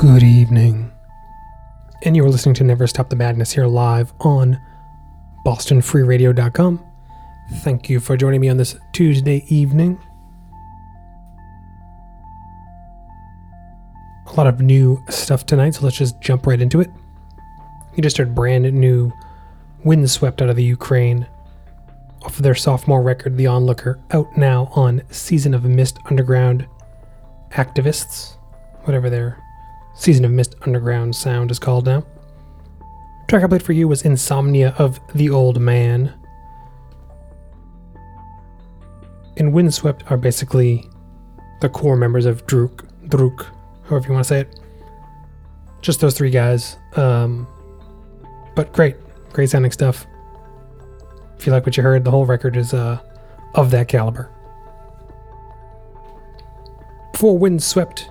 Good evening. And you are listening to Never Stop the Madness here live on BostonFreeRadio.com. Thank you for joining me on this Tuesday evening. A lot of new stuff tonight, so let's just jump right into it. You just heard brand new Windswept out of the Ukraine off of their sophomore record, The Onlooker, out now on Season of Mist Underground Activists, whatever their Season of Mist Underground sound is called now. Track I played for you was Insomnia of the Old Man. And Windswept are basically the core members of Drudkh, Drudkh, however you want to say it. Just those three guys. Um, but great, great sounding stuff. If you like what you heard, the whole record is uh, of that caliber. Before Windswept,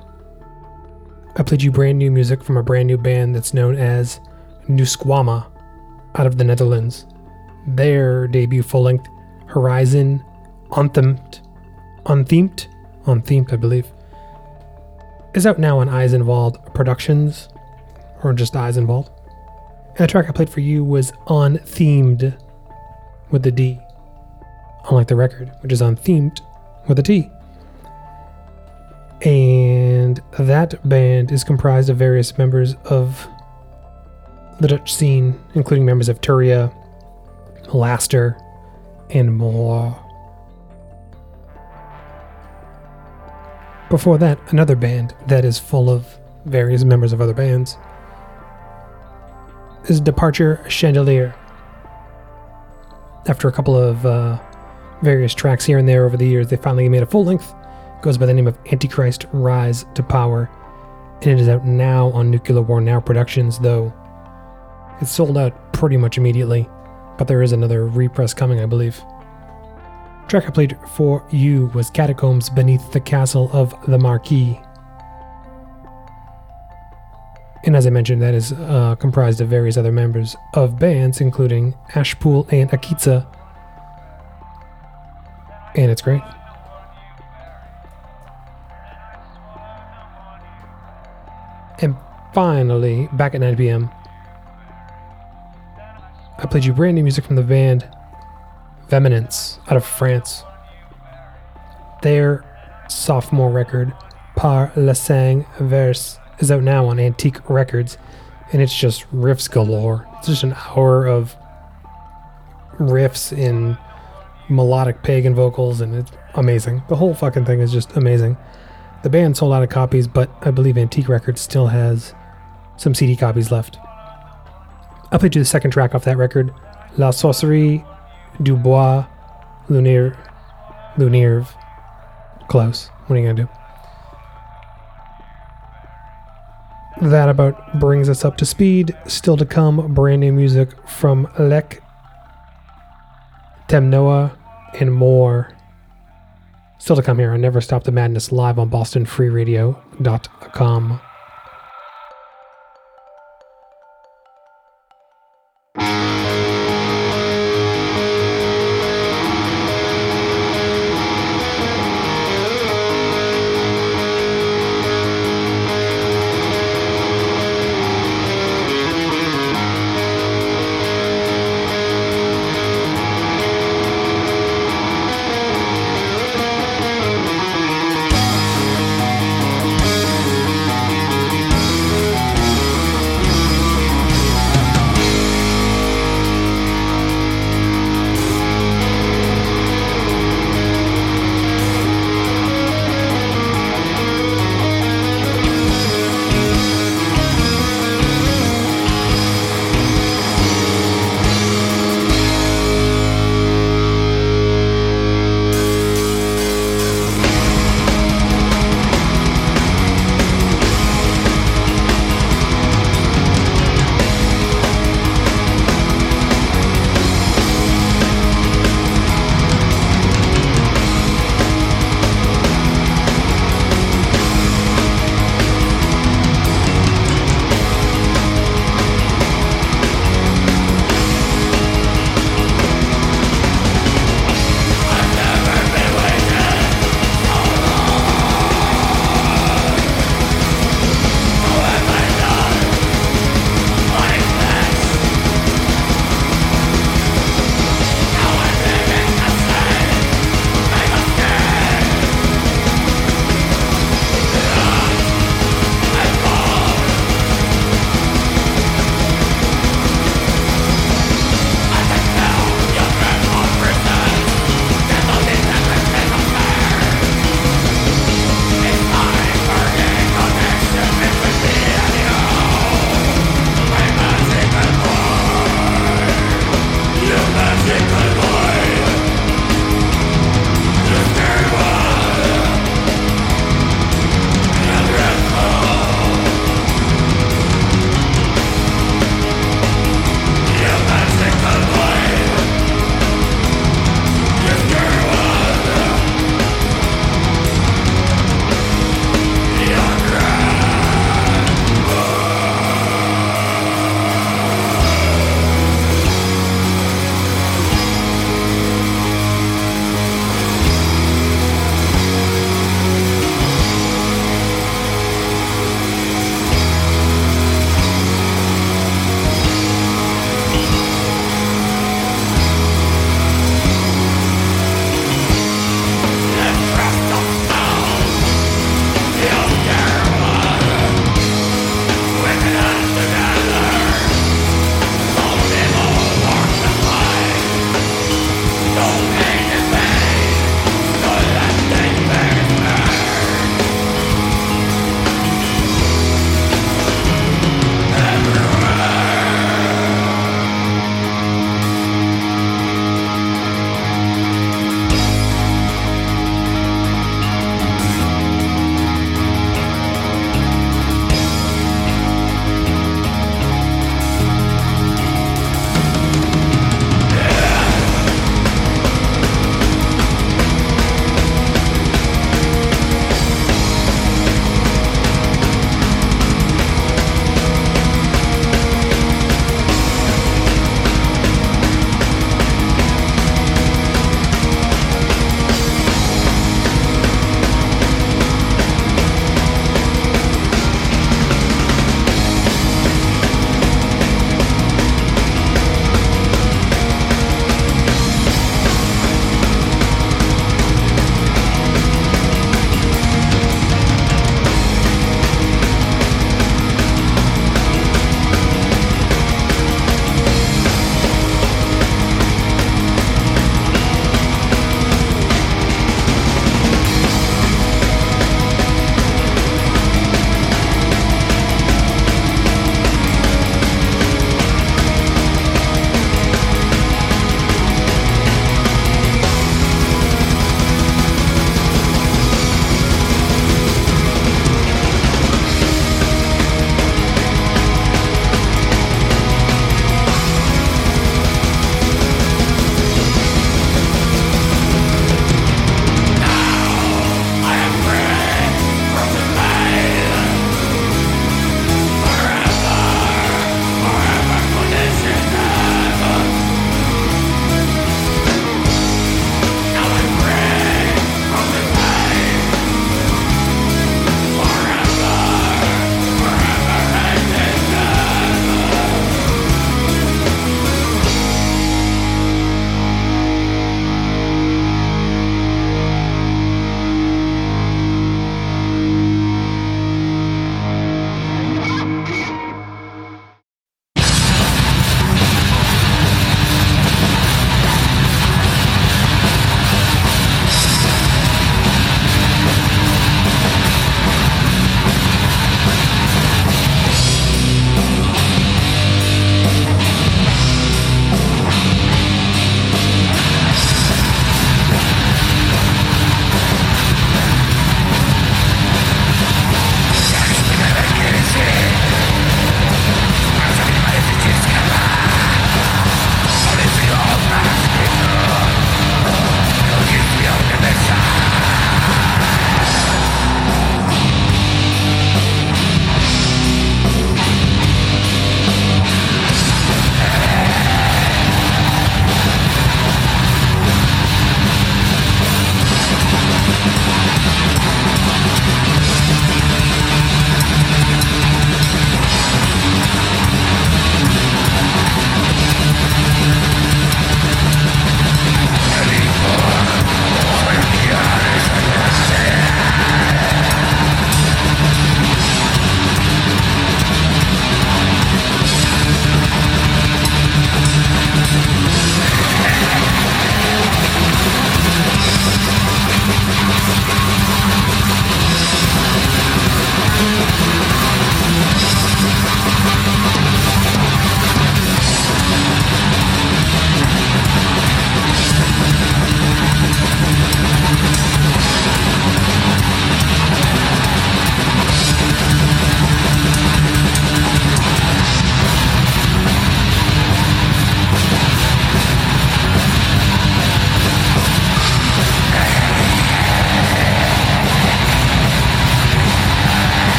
I played you brand new music from a brand new band that's known as Nusquama out of the Netherlands. Their debut full length, Horizon Unthemed, Unthemed, Unthemed, I believe, is out now on Eisenwald Productions, or just Eisenwald. And the track I played for you was Unthemed with the D, unlike the record, which is Unthemed with a T. And that band is comprised of various members of the Dutch scene, including members of Turia, Laster, and more. Before that, another band that is full of various members of other bands is Departure Chandelier. After a couple of uh, various tracks here and there over the years, they finally made a full length goes by the name of Antichrist Rise to Power, and it is out now on Nuclear War Now Productions, though it's sold out pretty much immediately, but there is another repress coming, I believe. track I played for you was Catacombs Beneath the Castle of the Marquis. And as I mentioned, that is uh, comprised of various other members of bands, including Ashpool and Akitsa. And it's great. Finally, back at 9 p.m., I played you brand new music from the band Véhémence out of France. Their sophomore record, Par la Sang Verse, is out now on Antiq Records, and it's just riffs galore. It's just an hour of riffs in melodic pagan vocals, and it's amazing. The whole fucking thing is just amazing. The band sold out of copies, but I believe Antiq Records still has some CD copies left. I'll played you the second track off that record, La Sorcerie du Bois Lunaire. Lunierve. Close. What are you gonna do? That about brings us up to speed. Still to come, brand new music from Lek, Temnoa, and more. Still to come here on Never Stop the Madness live on BostonFreeRadio.com.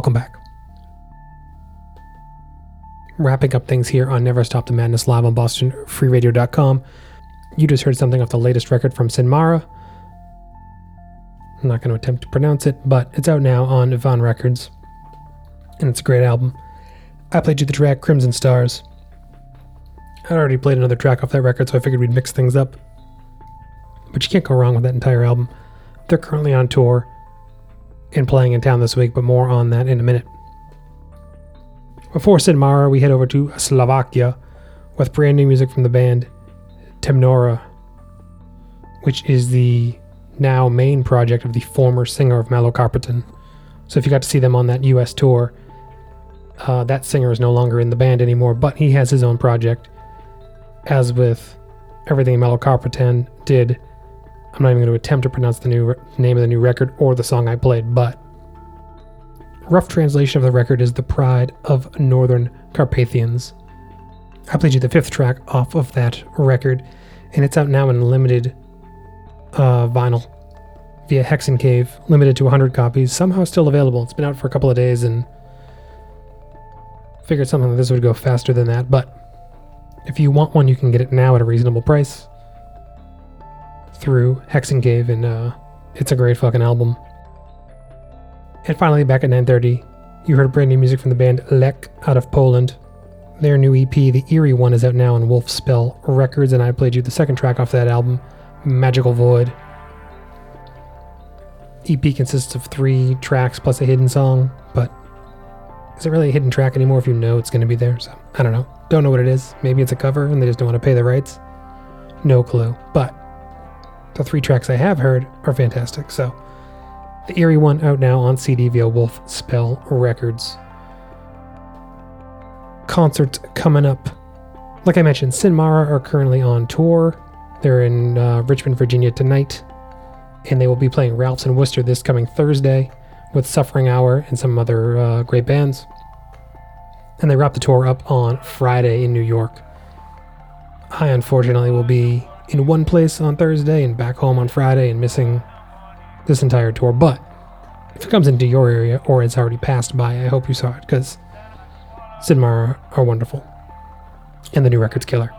Welcome back. Wrapping up things here on Never Stop the Madness live on BostonFreeRadio.com. You just heard something off the latest record from Sinmara. I'm not going to attempt to pronounce it, but it's out now on Ván Records, and it's a great album. I played you the track Crimson Stars. I already played another track off that record, so I figured we'd mix things up. But you can't go wrong with that entire album. They're currently on tour and playing in town this week, but more on that in a minute. Before Sinmara, we head over to Slovakia with brand new music from the band Temnora, which is the now main project of the former singer of Malokarpatan. So if you got to see them on that US tour, uh, that singer is no longer in the band anymore, but he has his own project. As with everything Malokarpatan did, I'm not even going to attempt to pronounce the new re- name of the new record or the song I played, but rough translation of the record is The Pride of Northern Carpathians. I played you the fifth track off of that record, and it's out now in limited uh, vinyl via Hexen Cave, limited to 100 copies, somehow still available. It's been out for a couple of days and figured something like this would go faster than that, but if you want one, you can get it now at a reasonable price through Hexen Cave, and uh, it's a great fucking album. And finally, back at 9:30, you heard brand new music from the band Lek out of Poland. Their new EP, the Eerie one, is out now on Wolfspell Records, and I played you the second track off that album, Magical Void. EP consists of three tracks plus a hidden song, but is it really a hidden track anymore if you know it's going to be there? So I don't know. Don't know what it is. Maybe it's a cover and they just don't want to pay the rights. No clue. But the three tracks I have heard are fantastic. So the Eerie one out now on CD via Wolf Spell Records. Concerts coming up. Like I mentioned, Sinmara are currently on tour. They're in uh, Richmond, Virginia tonight, and they will be playing Ralph's in Worcester this coming Thursday with Suffering Hour and some other uh, great bands. And they wrap the tour up on Friday in New York. I unfortunately will be in one place on Thursday and back home on Friday and missing this entire tour. But if it comes into your area or it's already passed by, I hope you saw it because Sinmara are wonderful. And the new record's killer.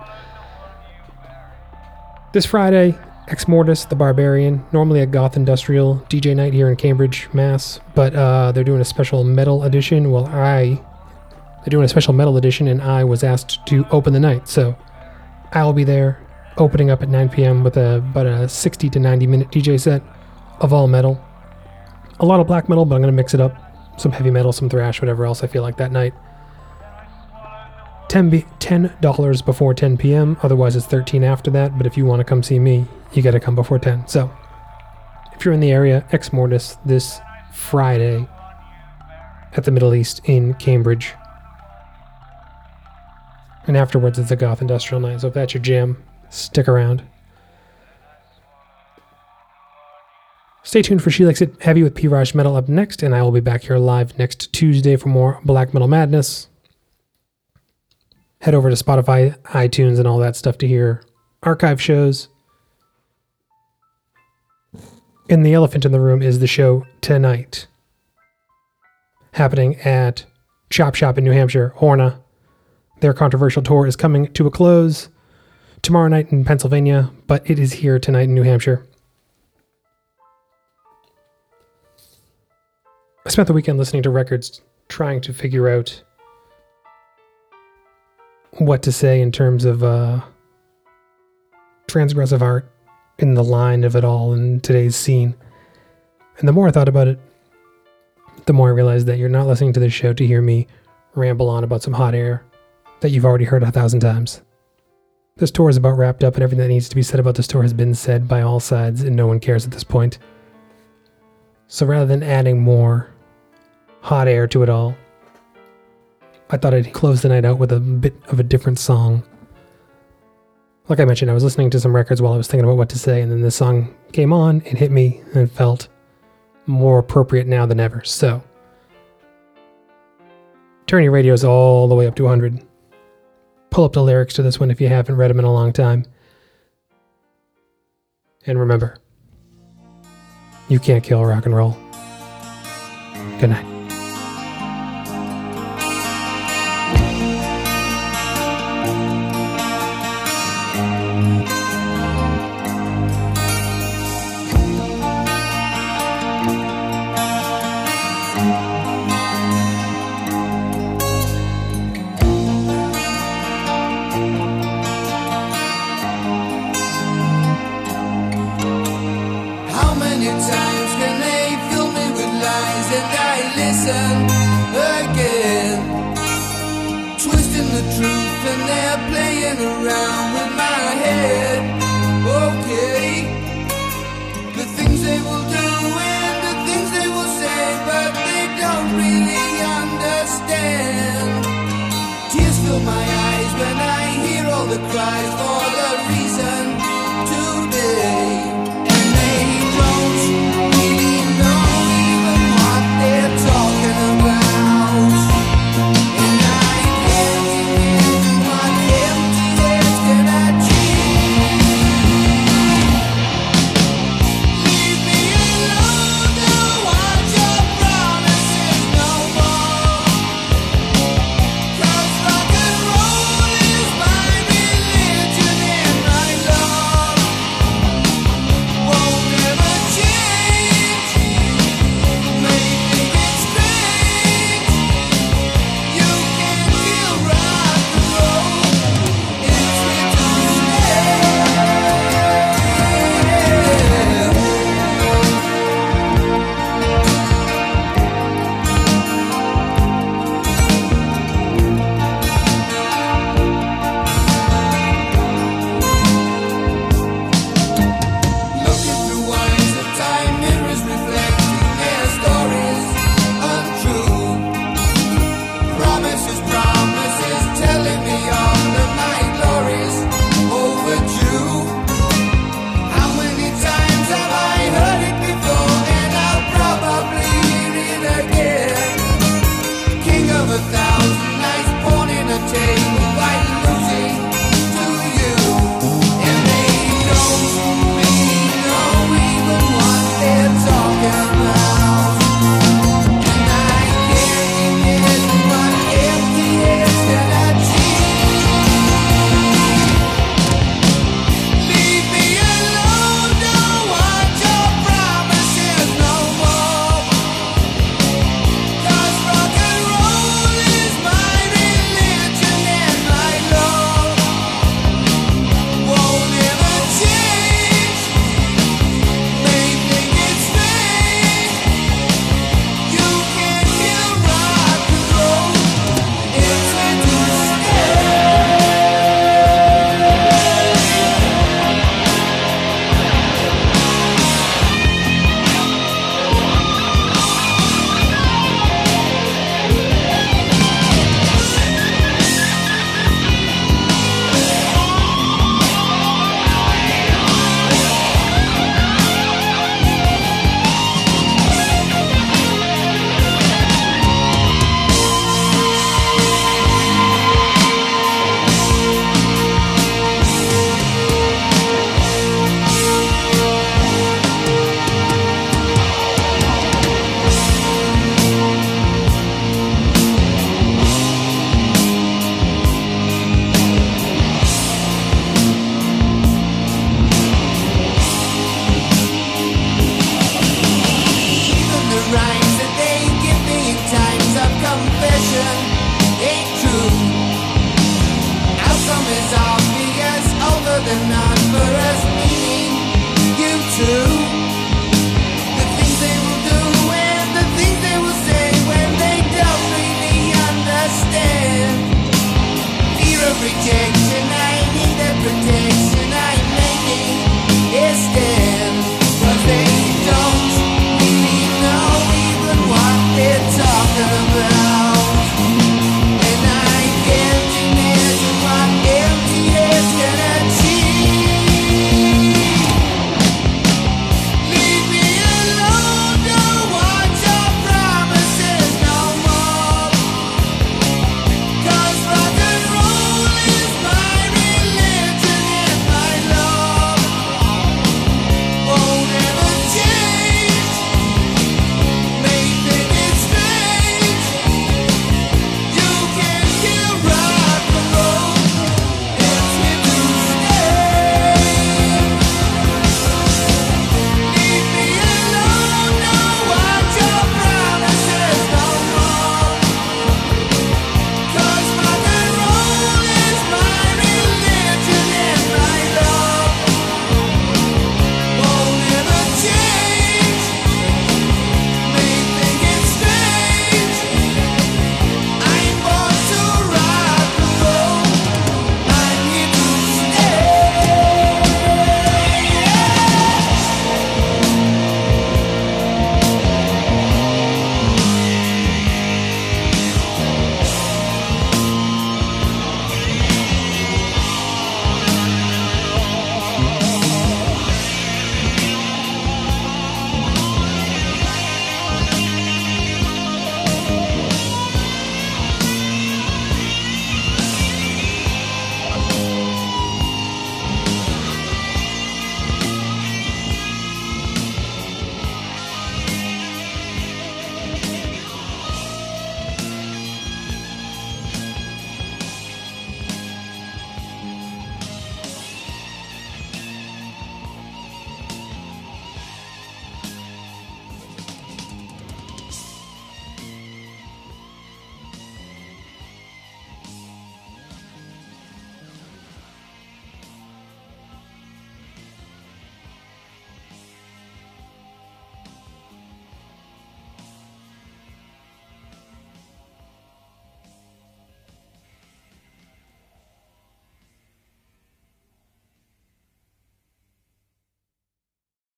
This Friday, Ex Mortis, the Barbarian, normally a goth industrial DJ night here in Cambridge, Mass, but uh, they're doing a special metal edition. Well, I. They're doing a special metal edition, and I was asked to open the night. So I'll be there opening up at 9 p.m. with a, about a 60 to 90 minute DJ set of all metal. A lot of black metal, but I'm going to mix it up. Some heavy metal, some thrash, whatever else I feel like that night. 10 b- $10 before 10 p.m. Otherwise, it's 13 after that. But if you want to come see me, you got to come before 10. So, if you're in the area, Ex Mortis this Friday at the Middle East in Cambridge. And afterwards, it's a goth industrial night. So, if that's your jam, stick around. Stay tuned for She Likes It Heavy with P. Raj Metal up next, and I will be back here live next Tuesday for more Black Metal Madness. Head over to Spotify, iTunes, and all that stuff to hear archive shows. And the elephant in the room is the show tonight, happening at Chop Shop in New Hampshire, Horna. Their controversial tour is coming to a close tomorrow night in Pennsylvania, but it is here tonight in New Hampshire. I spent the weekend listening to records, trying to figure out what to say in terms of uh, transgressive art in the line of it all in today's scene. And the more I thought about it, the more I realized that you're not listening to this show to hear me ramble on about some hot air that you've already heard a thousand times. This tour is about wrapped up, and everything that needs to be said about this tour has been said by all sides, and no one cares at this point. So rather than adding more hot air to it all, I thought I'd close the night out with a bit of a different song. Like I mentioned, I was listening to some records while I was thinking about what to say, and then this song came on and hit me, and felt more appropriate now than ever. So, turn your radios all the way up to 100 pull up the lyrics to this one if you haven't read them in a long time. And remember, you can't kill rock and roll. Good night.